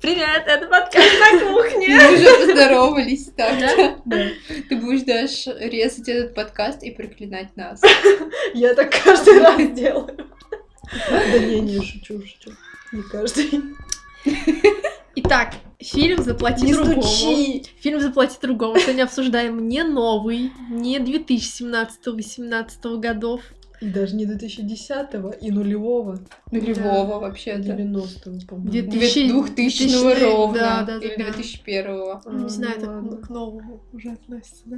Привет, это подкаст на кухне. Мы уже поздоровались, так Да? Да. Ты будешь дальше резать этот подкаст и проклинать нас. Я так каждый раз делаю. Да не, не, шучу, шучу. Не каждый. Итак, фильм «Заплати Не другому». стучи! Фильм «Заплати другому». Сегодня обсуждаем не новый, не 2017-18 годов. И даже не 2010-го, и нулевого, Нулевого вообще-то. 90-го, по-моему. Две тысячи- 2000 2000-го, ровно. да, да, да, Или да. 2001 А, Не знаю, ну так ладно. к новому уже относится, да?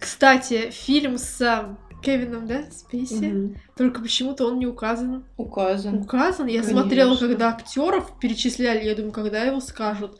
Кстати, фильм с а, Кевином, да, Спейси? Мгм. Только почему-то он не указан. Указан. Указан? Я Конечно. смотрела, когда актеров перечисляли, я думаю, когда его скажут.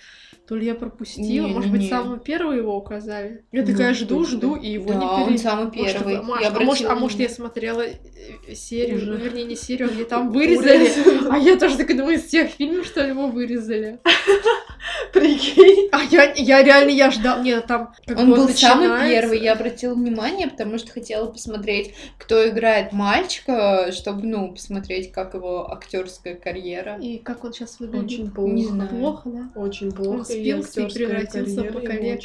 То ли я пропустила, может быть, Не-не-не. самого первого его указали. Я Может такая жду, быть, жду, и его Да, не он пере... самый первый. а, может, Я а, может, а может, я смотрела э, серию, Уже. ну, вернее, не серию, где там вырезали. А я тоже так думаю, из всех фильмов, что его вырезали. Прикинь. А я, я реально, я ждал, нет, там как Он бы был самый начинается. первый, я обратила внимание, потому что хотела посмотреть, кто играет мальчика, чтобы, ну, посмотреть, как его актерская карьера. И как он сейчас выглядит? Очень плохо. Не знаю. Плохо, да? Очень Он плохо. и спился и актерская превратился в.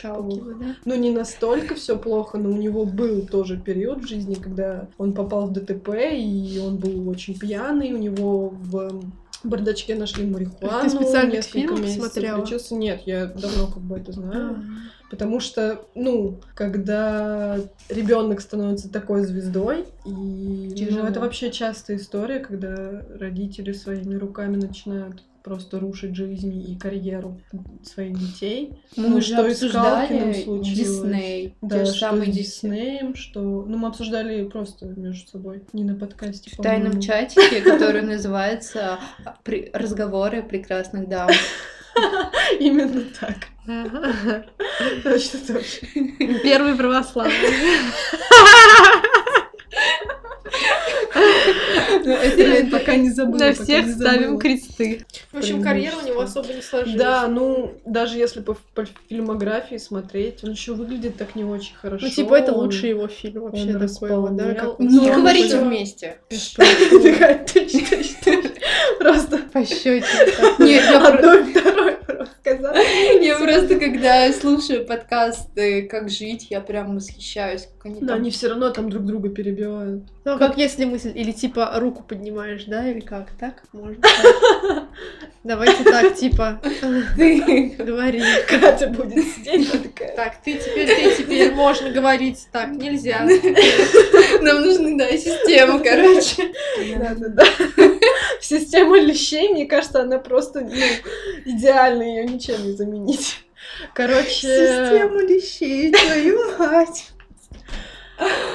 Калкина, да? Ну, не настолько все плохо, но у него был тоже период в жизни, когда он попал в ДТП, и он был очень пьяный, у него в бардачке нашли марихуану. Ты специально несколько фильму месяцев посмотрела? лечился. Нет, я давно как бы это знаю. А. Потому что, ну, когда ребенок становится такой звездой, и ну, это вообще частая история, когда родители своими руками начинают просто рушить жизнь и карьеру своих детей. Мы Ну, уже что обсуждали случилось. Дисней. Да, те же что самые с Дисней. Диснеем, что... Ну, мы обсуждали просто между собой, не на подкасте, В тайном чатике, который называется «При- «Разговоры прекрасных дам». Именно так. Точно, точно. Первый православный. Ну, это Я это- пока не забыла. На всех ставим кресты. В общем, карьера у него особо не сложилась. Да, ну, даже если по, фильмографии смотреть, он еще выглядит так не очень хорошо. Ну, типа, это лучший его фильм вообще такой вот, да? Как он Не Ну, говорите вместе. Просто по щеке. Нет, я одно и второе просто сказала. Я просто, когда слушаю подкасты «Как жить», я прям восхищаюсь, как они Но там... они все равно там друг друга перебивают. Ну, как если мысль, или типа руку поднимаешь, да, или как? Так? Можно. Давайте так, типа, Ты- говори. Катя будет сидеть, такая. Так, ты теперь, ты теперь можно говорить. Так, нельзя. Нам нужны, да, система, короче. Да-да-да. Система лещей, мне кажется, она просто ну, идеальна, ее ничем не заменить. Короче, лещей, твою мать.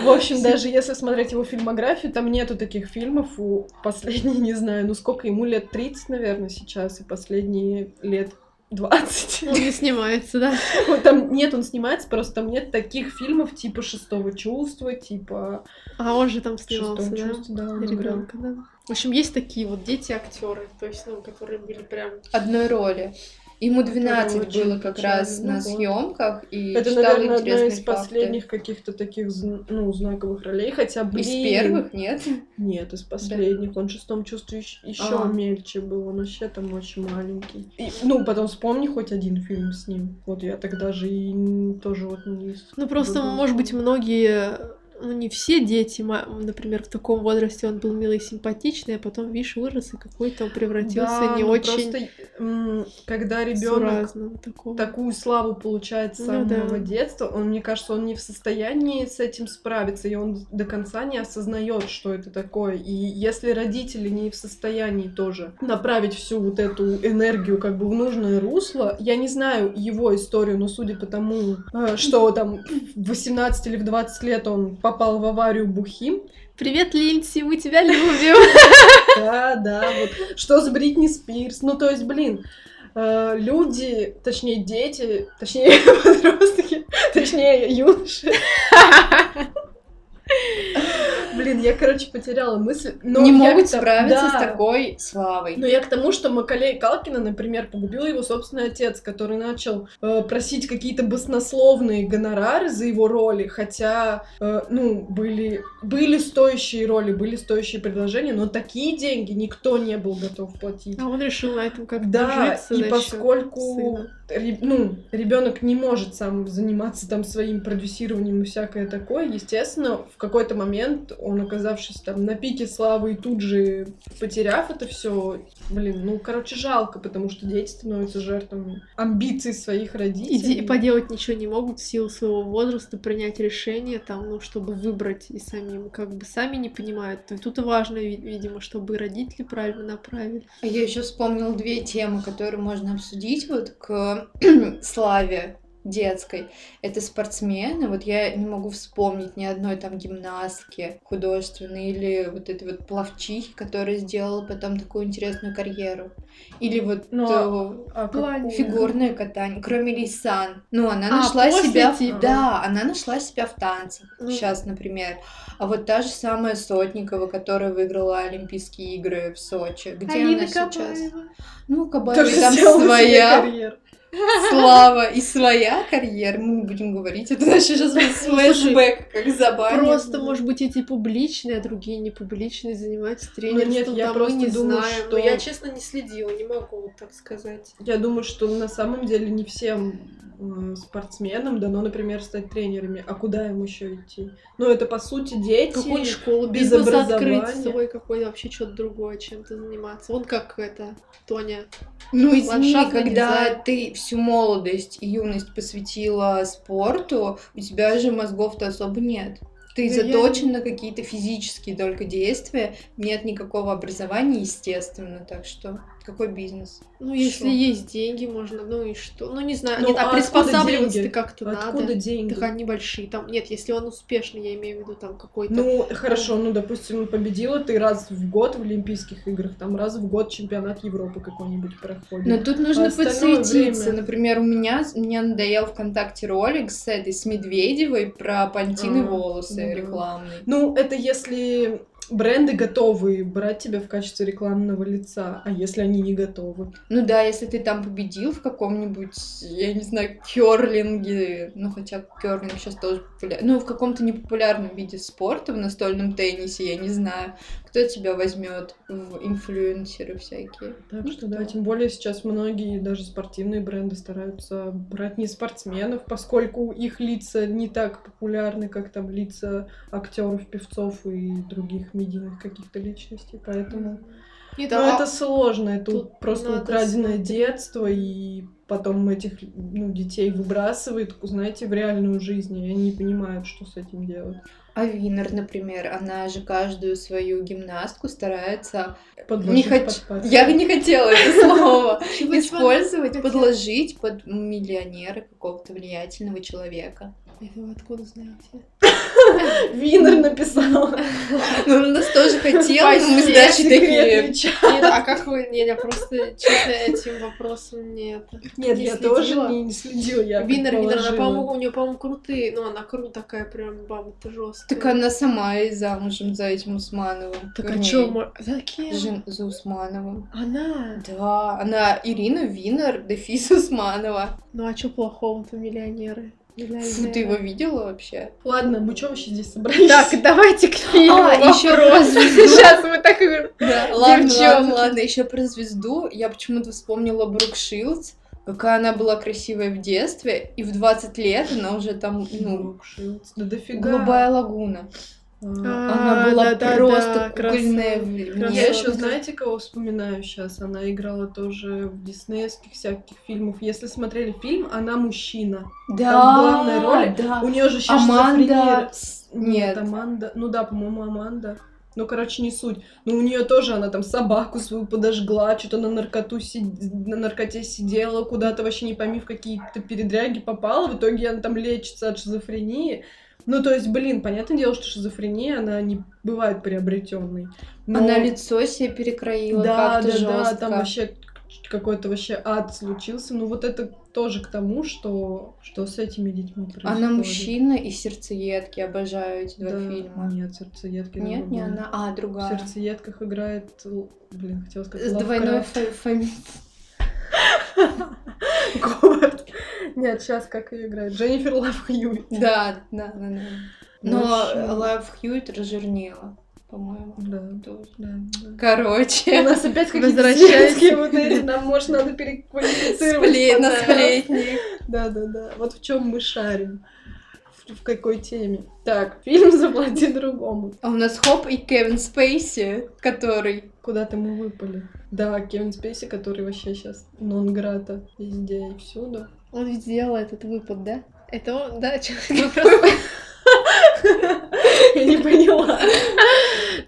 в общем, даже если смотреть его фильмографию, там нету таких фильмов. У последний, не знаю, ну сколько ему лет 30, наверное, сейчас, и последние лет 20. Он не снимается, да? Вот там нет, он снимается, просто там нет таких фильмов типа «Шестого чувства», типа А он же там снимался, «Шестого да? чувства», да, он играл. Ребенка, да. В общем, есть такие вот дети-актеры, то есть, ну, которые были прям... Одной роли. Ему 12 очень было как печально, раз ну на съемках и Это, наверное, одна из факты. последних каких-то таких ну, знаковых ролей, хотя, блин... Из первых, нет? Нет, из последних. Он в шестом чувстве еще А. мельче был, он вообще там очень маленький. И, ну, потом вспомни хоть один фильм с ним. Вот я тогда же и тоже вот не... Ну, просто, может быть, многие... Ну, не все дети, например, в таком возрасте он был милый и симпатичный, а потом, видишь, вырос, и какой-то превратился Да, не ну, очень Просто, когда ребенок такую славу получает с Ну самого да. детства, он, мне кажется, он не в состоянии с этим справиться, и он до конца не осознает, что это такое. И если родители не в состоянии тоже направить всю вот эту энергию как бы в нужное русло, я не знаю его историю, но судя по тому, э, что там в 18 или в 20 лет он попал в аварию бухим, Привет, Линдси, мы тебя любим. да, да, вот. Что с Бритни Спирс, ну то есть, блин, э, люди, точнее дети, точнее подростки, точнее юноши, Блин, я, короче, потеряла мысль. Но не могут тому- справиться с да. такой славой. Но я к тому, что Макалей Калкина, например, погубил его собственный отец, который начал э, просить какие-то баснословные гонорары за его роли, хотя, э, ну, были, были стоящие роли, были стоящие предложения, но такие деньги никто не был готов платить. А он решил на этом как-то Да, и поскольку ре- ну, ребенок не может сам заниматься там своим продюсированием и всякое такое, естественно, в какой-то момент он, оказавшись там на пике славы и тут же потеряв это все, блин, ну, короче, жалко, потому что дети становятся жертвами амбиций своих родителей. и поделать ничего не могут в силу своего возраста, принять решение там, ну, чтобы выбрать и самим, как бы сами не понимают. И тут и важно, ви- видимо, чтобы родители правильно направили. А Я еще вспомнила две темы, которые можно обсудить вот к славе детской. Это спортсмены. Вот я не могу вспомнить ни одной там гимнастки художественной или вот этой вот пловчихи, которая сделала потом такую интересную карьеру. Или вот Ну, э, А какого? фигурное катание, кроме Лейсан. Ну, она А, нашла себя... типа? Да, она нашла себя в танцах. Ну. Сейчас, например. А вот та же самая Сотникова, которая выиграла Олимпийские игры в Сочи. Где она сейчас? Ну, Кабаева там своя карьеру. Слава и своя карьера. Мы будем говорить. Это вообще сейчас будет флешбэк, как забавно. Просто, может быть, эти публичные, а другие не публичные занимаются Ну, тренерством. нет, я просто не думаю, знаем. что- Но я, честно, не следила, не могу так сказать. Я думаю, что на самом деле не всем спортсменам дано, например, стать тренерами. А куда им еще идти? Ну, это, по сути, дети. Какую школу, без бизнес образования. открыть свой какой-то вообще что-то другое, чем-то заниматься. Вон как это, Тоня. Ну, извини, когда дизайн. ты всю молодость и юность посвятила спорту, у тебя же мозгов-то особо нет. Ты Да я заточен на какие-то физические только действия, нет никакого образования, естественно, так что какой бизнес? Ну, если Шо? есть деньги, можно, ну и что? Ну, не знаю, Ну, нет, а, а откуда приспосабливаться-то деньги? как-то Откуда надо. деньги? Так они большие. Там, нет, если он успешный, я имею в виду там какой-то... Ну, хорошо, ну, допустим, победила ты раз в год в Олимпийских играх, там раз в год чемпионат Европы какой-нибудь проходит. Но тут нужно А подсветиться. время? Например, у меня мне надоел ВКонтакте ролик с этой с Медведевой про пантины А, волосы ну да. рекламные. Ну, это если бренды готовы брать тебя в качестве рекламного лица, а если они не готовы? Ну да, если ты там победил в каком-нибудь, я не знаю, керлинге, ну хотя керлинг сейчас тоже популярный, ну в каком-то непопулярном виде спорта, в настольном теннисе, я не знаю, кто тебя возьмет в инфлюенсеры всякие. Так Ну что да, тем более сейчас многие даже спортивные бренды стараются брать не спортсменов, поскольку их лица не так популярны, как там лица актеров, певцов и других медийных каких-то личностей, поэтому Нет, ну, а- это сложно, это тут просто украденное смотреть. детство, и потом этих ну, детей выбрасывает, знаете, в реальную жизнь, и они не понимают, что с этим делать. А Винер, например, она же каждую свою гимнастку старается... Не Подложить хочу... под пальцы. Я не хотела это слово использовать, подложить под миллионера какого-то влиятельного человека. Это вы откуда знаете? Винер написала. Ну, у нас тоже хотела, но мы с Дашей такие... Нет, а как вы... Нет, я просто, честно, этим вопросом нет. Нет, Не я тоже не, следила, я Винер, Винер, она, по-моему, у нее, по-моему, крутые. Ну, она крутая такая прям баба-то жесткая. Так она сама и замужем за этим Усмановым. Так а чё, за кем? За Усмановым. Она? Да, она Ирина Винер, дефис Усманова. Ну, а чё плохого-то миллионеры? Фу, ты его видела вообще? Ладно, мы что вообще здесь собрались? Так, давайте к фильму. А, ещё вопрос. Сейчас мы так и... Да, ладно, ладно, еще про звезду. Я почему-то вспомнила Брук Шилдс. Какая она была красивая в детстве, и в 20 лет она уже там, ну, Брук Шилдс, да дофига. голубая лагуна. А, Она была просто красава. кукольная. Красава. Я еще знаете, кого вспоминаю сейчас? Она играла тоже в диснеевских всяких фильмах. Если смотрели фильм, она мужчина. Да, Там главная роль. да. У нее же еще Аманда... Нет, Нет. Аманда. Ну да, по-моему, Аманда. Ну, короче, не суть. Но у нее тоже она там собаку свою подожгла, что-то на наркоту си- на наркоте сидела, куда-то вообще не пойми в какие-то передряги попала. В итоге она там лечится от шизофрении. Ну, то есть, блин, понятное дело, что шизофрения, она не бывает приобретенной. Она лицо себе перекроила да, как-то да, да, жестко. там вообще какой-то вообще ад случился. Ну вот это тоже к тому, что, что с этими детьми происходит. Она мужчина и сердцеедки. Обожаю эти два Да, фильма. Нет, сердцеедки. Нет, не другое. она. А, В другая. сердцеедках играет, блин, хотела сказать, С Лавкрафт. двойной фа- фамилией. Говард. Нет, сейчас как ее играет? Дженнифер Лав Хьюитт. Да, да, да, да. Ну, Но вообще. Лав Хьюитт разжирнела, по-моему. Да, тоже. да, да. У Короче, нас опять какие-то светские вот эти, нам, может, надо переквалифицировать. спле- на подкаст. сплетни. Да, да, да. Вот в чем мы шарим. В, какой теме. Так, фильм «Заплати другому». А у нас Хоп и Кевин Спейси, который... Куда-то мы выпали. Да, Кевин Спейси, который вообще сейчас нон-грата везде и всюду. Он ведь сделал этот выпад, да? Это он, да? чё- Я не поняла.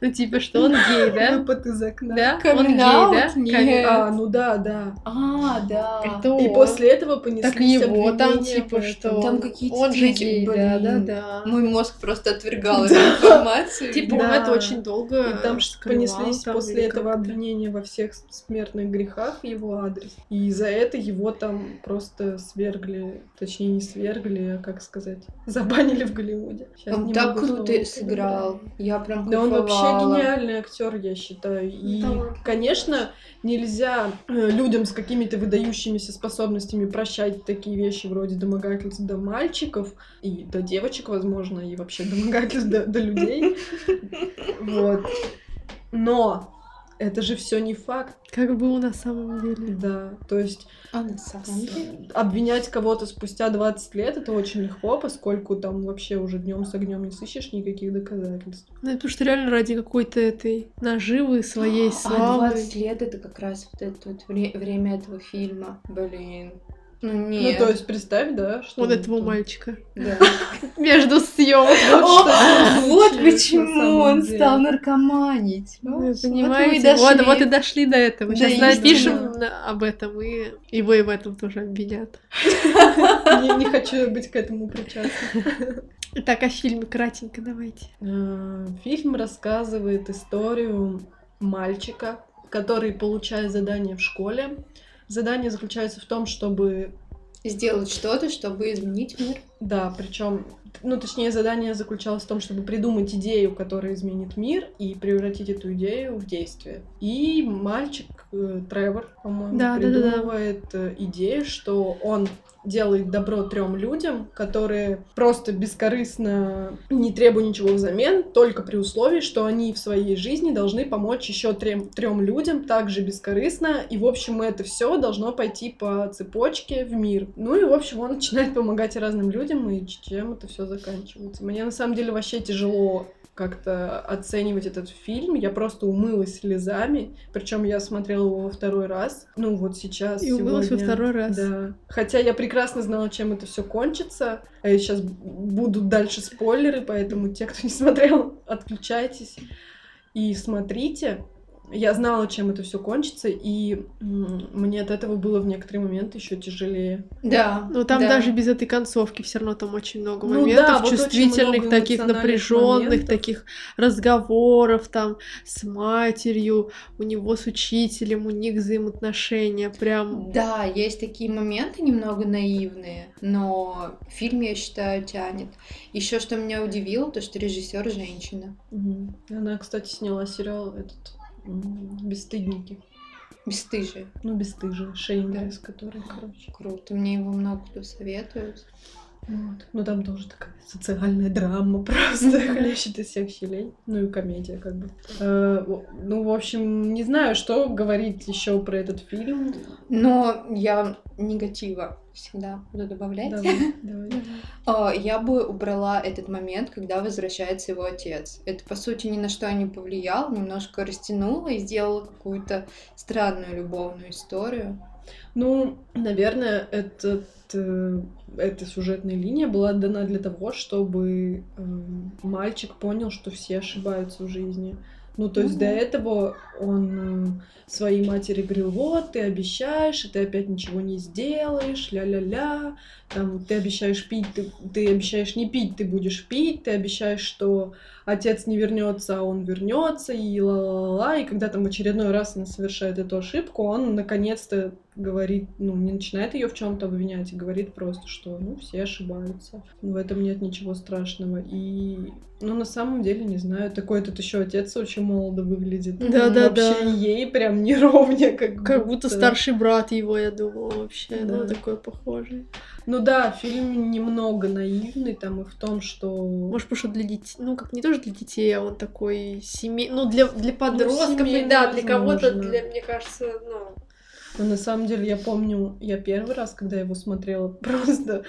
Ну, типа, что он гей, да? Выпад из окна. Да? Он гей, да? Нет. А, ну да, да. А, да. Это И он. после этого понеслись Так его там, обвинения, типа, что Там какие-то он же гей, да, блин. да, да. Мой мозг просто отвергал эту информацию. Типа, он это очень долго И там понеслись после этого обвинения во всех смертных грехах его адрес. И за это его там просто свергли, точнее не свергли, а как сказать, забанили в Голливуде. Щас Он не так круто сыграл. Я прям Да он вообще кайфовала. гениальный актер, я считаю. И, Талант. конечно, нельзя э, людям с какими-то выдающимися способностями прощать такие вещи вроде домогательств до мальчиков и до девочек, возможно, и вообще домогательств до, до людей. Вот. Но это же все не факт, Как было на самом деле. да. То есть А на самом деле? обвинять кого-то спустя 20 лет это очень легко, поскольку там вообще уже днем с огнем не сыщешь никаких доказательств. Ну, это потому что реально ради какой-то этой наживы своей А славы. 20 лет это как раз вот это вот вре- время этого фильма. Блин. Ну Ну, нет. то есть представь, да, что... Вот этого там- мальчика. Да. Между съемками. Вот почему он стал наркоманить. И понимаете? Вот, и дошли до этого. Сейчас напишем на- об этом, и его и в этом тоже обвинят. Не, не хочу быть к этому причастна. Так, о фильме кратенько давайте. Э, Фильм рассказывает историю мальчика, который получает задание в школе. Задание заключается в том, чтобы Сделать что-то, чтобы изменить мир. Да, причем, ну, точнее, задание заключалось в том, чтобы придумать идею, которая изменит мир, и превратить эту идею в действие. И мальчик, э, Тревор, по-моему, Да, да, да, да. придумывает э, идею, что он делает добро трем людям, которые просто бескорыстно не требуют ничего взамен, только при условии, что они в своей жизни должны помочь еще трем, трем людям также бескорыстно, и, в общем, это все должно пойти по цепочке в мир. Ну и, в общем, он начинает помогать разным людям, и чем это все заканчивается. Мне на самом деле вообще тяжело как-то оценивать этот фильм. Я просто умылась слезами. Причем я смотрела его во второй раз. Ну, вот сейчас. И умылась во сегодня. второй раз. Да. Хотя я прекрасно знала, чем это все кончится. А сейчас будут дальше спойлеры, поэтому те, кто не смотрел, отключайтесь и смотрите. Я знала, чем это все кончится, и мне от этого было в некоторые моменты еще тяжелее. Да. Но там да. даже без этой концовки все равно там очень много Ну моментов да, вот чувствительных, много таких напряженных, моментов. таких разговоров там с матерью, у него с учителем, у них взаимоотношения прям. Да, есть такие моменты немного наивные, но фильм, я считаю, тянет. Еще что меня удивило, то что режиссер женщина. Мгм. Она, кстати, сняла сериал этот «Бесстыдники». Бесстыжие. Ну, бесстыжие, Шеймлес, который, короче. Круто. Мне его много кто советует. Вот. Ну, там тоже такая социальная драма просто хлещет из всех щелей. Ну и комедия, как бы. Э, ну, в общем, не знаю, что говорить еще про этот фильм. Но я негатива всегда буду добавлять. Давай, давай. А, Я бы убрала этот момент, когда возвращается его отец. Это, по сути, ни на что не повлияло, немножко растянуло и сделало какую-то странную любовную историю. Ну, наверное, этот, э, эта сюжетная линия была дана для того, чтобы э, мальчик понял, что все ошибаются в жизни. Ну, то есть Ну до этого он э, своей матери говорил, вот, ты обещаешь, и ты опять ничего не сделаешь, ля-ля-ля, там, ты обещаешь пить, ты, ты обещаешь не пить, ты будешь пить, ты обещаешь, что отец не вернется, а он вернется, и ла-ла-ла, и когда там в очередной раз она совершает эту ошибку, он наконец-то говорит, ну, не начинает ее в чем-то обвинять, и говорит просто, что, ну, все ошибаются. В этом нет ничего страшного. И, ну, на самом деле, не знаю, такой этот еще отец очень молодо выглядит. Да, да, вообще да. ей прям не ровня, как, Как будто старший брат его, я думала, вообще. Ну, Да. такой похожий. Ну да, фильм немного наивный, там и в том, что... Может, потому что для детей, ну, как не тоже для детей, а он такой семей... Ну, для, для подростков, и семейный, да, для кого-то, для, мне кажется, ну... Но на самом деле я помню, я первый раз, когда его смотрела, просто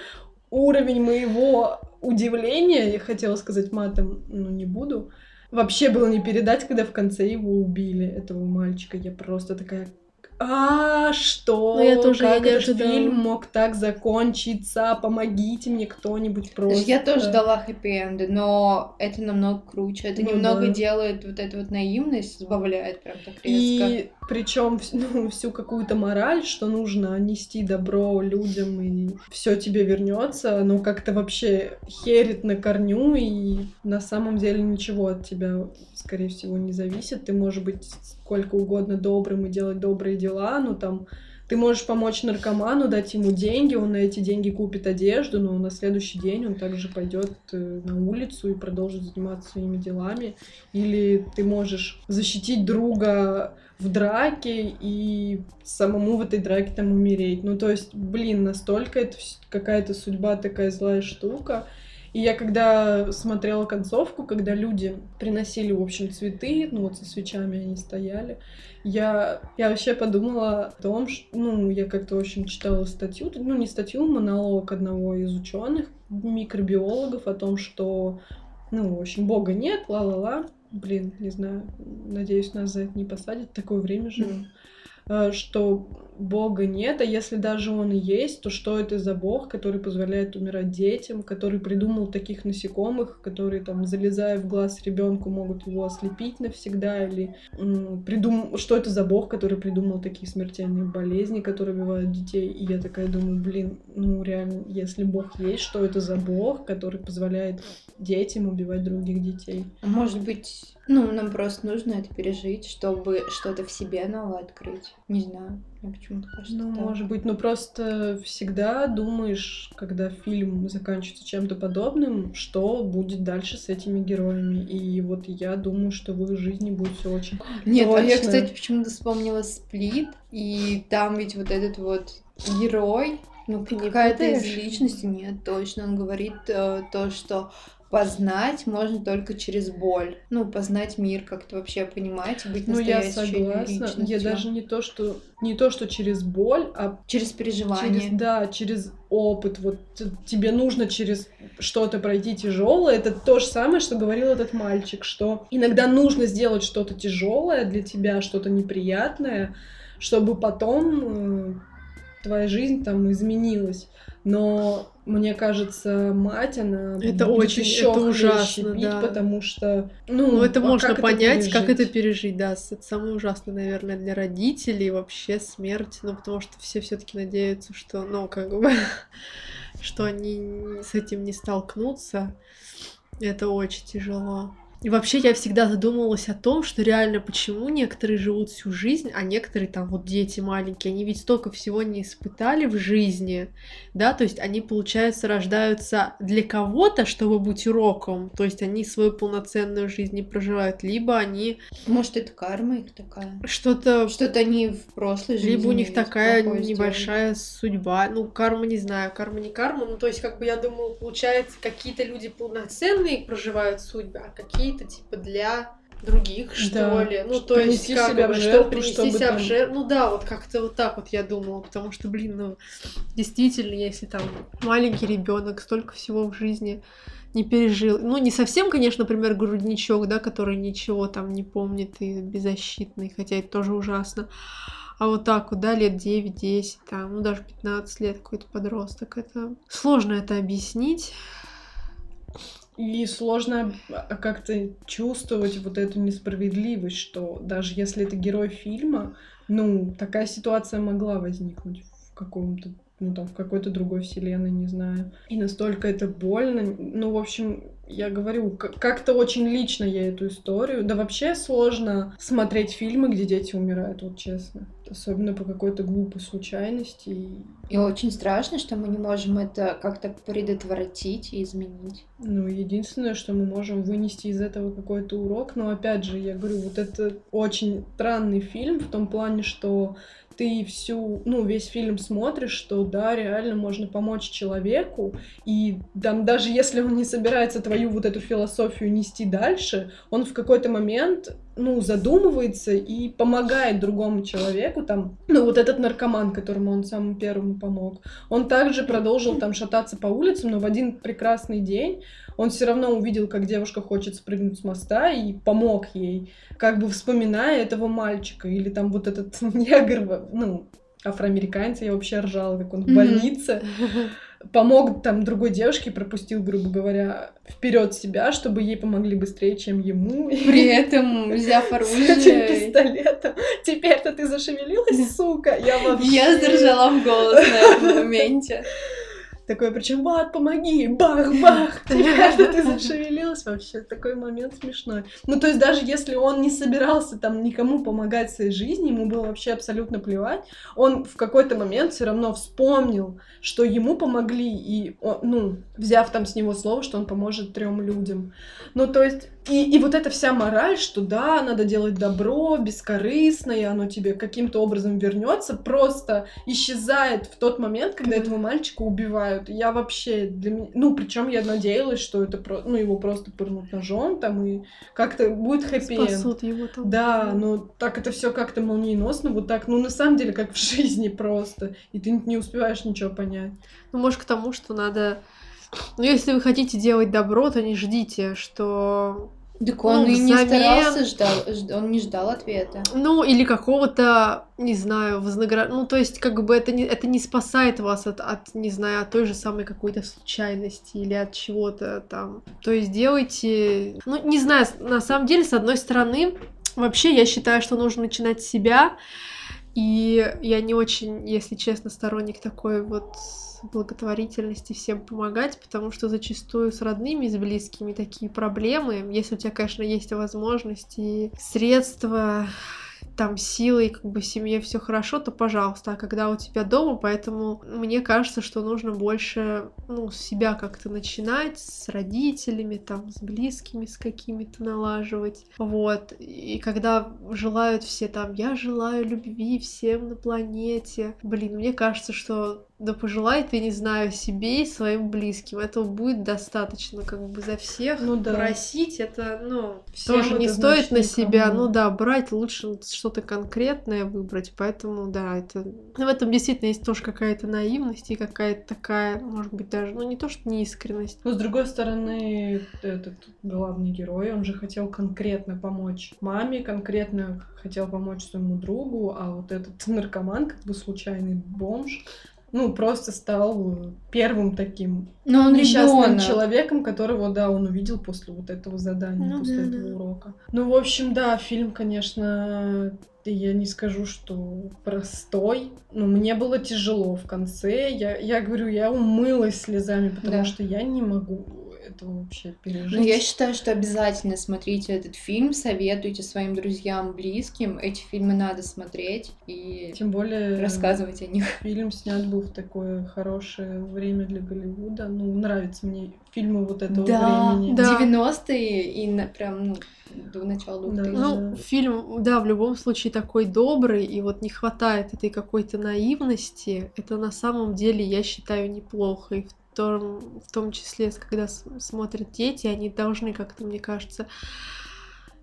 уровень моего удивления, я хотела сказать матом, но не буду, вообще было не передать, когда в конце его убили, этого мальчика. Я просто такая, а что? Ну, я тоже, я как не этот фильм мог так закончиться? Помогите мне кто-нибудь просто. Я тоже ждала хэппи-энда, но это намного круче. Это Ну немного да. делает вот эту вот наивность, сбавляет прям так резко. И причем ну, всю какую-то мораль, что нужно нести добро людям и все тебе вернется, но как-то вообще херит на корню, и на самом деле ничего от тебя, скорее всего, не зависит. Ты можешь быть сколько угодно добрым и делать добрые дела, но там ты можешь помочь наркоману, дать ему деньги, он на эти деньги купит одежду, но на следующий день он также пойдет э, на улицу и продолжит заниматься своими делами. Или ты можешь защитить друга в драке и самому в этой драке там умереть. Ну, то есть, блин, настолько это какая-то судьба такая злая штука. И я когда смотрела концовку, когда люди приносили, в общем, цветы, ну вот со свечами они стояли, я, я вообще подумала о том, что, ну, я как-то, в общем, читала статью, ну, не статью, монолог одного из ученых, микробиологов о том, что, ну, в общем, Бога нет, ла-ла-ла, блин, не знаю, надеюсь, нас за это не посадят, такое время живем, э, что Бога нет, а если даже он и есть, то что это за Бог, который позволяет умирать детям, который придумал таких насекомых, которые там, залезая в глаз ребенку, могут его ослепить навсегда, или м, придум... что это за Бог, который придумал такие смертельные болезни, которые убивают детей. И я такая думаю, блин, ну реально, если Бог есть, что это за Бог, который позволяет детям убивать других детей? А Может быть, ну, нам просто нужно это пережить, чтобы что-то в себе новое открыть. Не знаю, мне почему-то кажется Ну, так. может быть, ну просто всегда думаешь, когда фильм заканчивается чем-то подобным, что будет дальше с этими героями. И вот я думаю, что в их жизни будет все очень Нет, а я, точно. кстати, почему-то вспомнила Сплит, и там ведь вот этот вот герой, ну, Ты какая-то из личности, нет, точно, он говорит э, то, что познать можно только через боль. Ну, познать мир, как-то вообще понимать, и быть Ну, я согласна. Я даже не то, что не то, что через боль, а Через переживание. через, да, через опыт. Вот тебе нужно через что-то пройти тяжелое. Это то же самое, что говорил этот мальчик, что иногда нужно сделать что-то тяжелое для тебя, что-то неприятное, чтобы потом э, твоя жизнь там изменилась. Но мне кажется, мать, она Это будет очень- ещё это ужасно, бить, да. потому что ну, Ну, это а можно как понять, как это пережить? да. Это самое ужасное, наверное, для родителей вообще смерть. Ну, потому что все все-таки надеются, что, ну, как бы, что они с этим не столкнутся. Это очень тяжело. И вообще я всегда задумывалась о том, что реально почему некоторые живут всю жизнь, а некоторые там вот дети маленькие, они ведь столько всего не испытали в жизни, да, то есть они, получается, рождаются для кого-то, чтобы быть уроком, то есть они свою полноценную жизнь не проживают, либо они Может, это карма их такая. что-то Что-то они в прошлой жизни либо у них такая небольшая судьба. Ну, карма не знаю, карма не карма. Ну, то есть, как бы я думаю, получается, какие-то люди полноценные проживают судьбы, а какие-то типа для других, что Да, ли. Ну, то есть, как себя бы, в жертву, принести чтобы себя в там- жертву. Ну да, вот как-то вот так вот я думала, потому что, блин, ну, действительно, если там маленький ребенок столько всего в жизни не пережил. Ну, не совсем, конечно, например, грудничок, да, который ничего там не помнит и беззащитный, хотя это тоже ужасно. А вот так вот, да, лет 9-10, там, ну, даже 15 лет какой-то подросток, это сложно это объяснить. И сложно а, как-то чувствовать вот эту несправедливость, что даже если это герой фильма, ну, такая ситуация могла возникнуть в каком-то ну, там, в какой-то другой вселенной, не знаю. И настолько это больно. Ну, в общем, я говорю, как-то очень лично я эту историю. Да вообще сложно смотреть фильмы, где дети умирают, вот честно. Особенно по какой-то глупой случайности. И очень страшно, что мы не можем это как-то предотвратить и изменить. Ну, единственное, что мы можем вынести из этого какой-то урок. Но опять же, я говорю, вот это очень странный фильм в том плане, что ты всю, ну, весь фильм смотришь, что да, реально можно помочь человеку, и там даже если он не собирается твою вот эту философию нести дальше, он в какой-то момент, ну, задумывается и помогает другому человеку, там, ну, вот этот наркоман, которому он самому первому помог, он также продолжил там шататься по улицам, но в один прекрасный день он все равно увидел, как девушка хочет спрыгнуть с моста и помог ей, как бы вспоминая этого мальчика. Или там вот этот негр, ну, афроамериканец, я вообще ржала, как он в больнице. Помог там другой девушке, пропустил, грубо говоря, вперед себя, чтобы ей помогли быстрее, чем ему. При этом взяв оружие. С этим пистолетом. Теперь-то ты зашевелилась, сука. Я вообще... Я сдержала в голос на этом моменте. Такой, причем, Бат, помоги, бах-бах, теперь ты зашевелилась вообще. Такой момент смешной. Ну, то есть даже если он не собирался там никому помогать в своей жизни, ему было вообще абсолютно плевать, он в какой-то момент все равно вспомнил, что ему помогли, и, он, ну, взяв там с него слово, что он поможет трем людям. Ну, то есть и, и вот эта вся мораль, что да, надо делать добро, бескорыстно, и оно тебе каким-то образом вернется, просто исчезает в тот момент, когда этого мальчика убивают. Я вообще для меня, ну, причем я надеялась, что это про, ну, его просто пырнут ножом там и как-то будет хэппи Спасут его там. Да, но так это все как-то молниеносно, вот так, ну, на самом деле, как в жизни просто, и ты не успеваешь ничего понять. Ну, может, к тому, что надо ну, если вы хотите делать добро, то не ждите, что так он ну, и не старался, ждал, он не ждал ответа. Ну, или какого-то, не знаю, вознаграждения. Ну, то есть, как бы это не, это не спасает вас от, от, не знаю, от той же самой какой-то случайности или от чего-то там. То есть, делайте... Ну, не знаю, на самом деле, с одной стороны, вообще я считаю, что нужно начинать с себя. И я не очень, если честно, сторонник такой вот благотворительности всем помогать, потому что зачастую с родными, с близкими такие проблемы, если у тебя, конечно, есть возможности и средства, там силой, как бы в семье все хорошо, то пожалуйста. А когда у тебя дома, поэтому мне кажется, что нужно больше, ну, себя как-то начинать с родителями, там, с близкими, с какими-то налаживать. Вот. И когда желают все там, я желаю любви всем на планете. Блин, мне кажется, что да пожелай ты, не знаю, себе и своим близким. Этого будет достаточно, как бы за всех ну, да. просить. Это, ну, Всем тоже не стоит на себя. Ну да, брать лучше что-то конкретное выбрать. Поэтому, да, это. Ну, в этом действительно есть тоже какая-то наивность и какая-то такая, может быть, даже, ну, не то, что неискренность. Но с другой стороны, этот главный герой, он же хотел конкретно помочь маме, конкретно хотел помочь своему другу, а вот этот наркоман, как бы случайный бомж, ну, просто стал первым таким Но он несчастным ребенок. человеком, которого, да, он увидел после вот этого задания, ну, после да, этого да. урока. Ну, в общем, да, фильм, конечно, я не скажу, что простой, но мне было тяжело в конце. Я, я говорю, я умылась слезами, потому да. что я не могу этого вообще пережить. Ну, я считаю, что обязательно смотрите этот фильм, советуйте своим друзьям, близким. Эти фильмы надо смотреть и Тем более рассказывать о них. Фильм снят был в такое хорошее время для Голливуда. Ну, нравятся мне фильмы вот этого да, времени. Да, 90-е и на, прям, ну, до начала 2000 да, Ну, фильм, да, в любом случае такой добрый, и вот не хватает этой какой-то наивности. Это на самом деле, я считаю, неплохо. И в том, в том числе, когда смотрят дети, они должны как-то, мне кажется,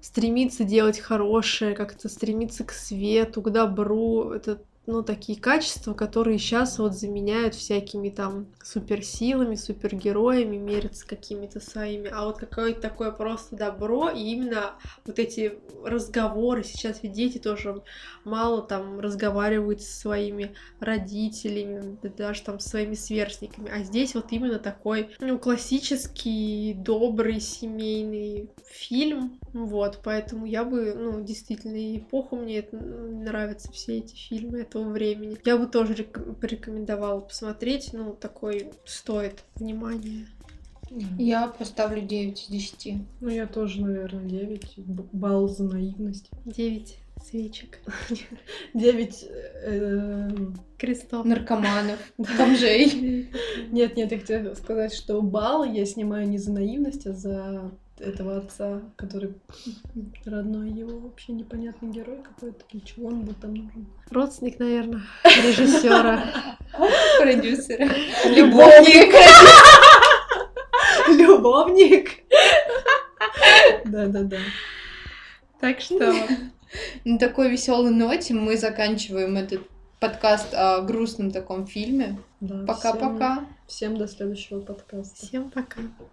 стремиться делать хорошее, как-то стремиться к свету, к добру. Это ну, такие качества, которые сейчас вот заменяют всякими там суперсилами, супергероями, мерятся какими-то своими, а вот какое-то такое просто добро, и именно вот эти разговоры, сейчас ведь дети тоже мало там разговаривают со своими родителями, даже там с своими сверстниками, а здесь вот именно такой, ну, классический, добрый, семейный фильм, вот, поэтому я бы, ну, действительно, эпоху мне это нравятся все эти фильмы, этого времени. Я бы тоже рек- порекомендовала посмотреть, ну, такой стоит внимания. Я поставлю 9 из 10. Ну, я тоже, наверное, 9. Б- Балл за наивность. Девять свечек. 9... эм, Крестов. Наркоманов, бомжей. Нет, нет, я хотела сказать, что балл я снимаю не за наивность, а за этого отца, который родной его вообще непонятный герой какой-то. Для чего он был там нужен? Родственник, наверное, режиссера. Продюсера. Любовник. Любовник. Да-да-да. Так что На такой веселой ноте мы заканчиваем этот подкаст о грустном таком фильме. Да, Пока-пока. Всем, всем до следующего подкаста. всем пока.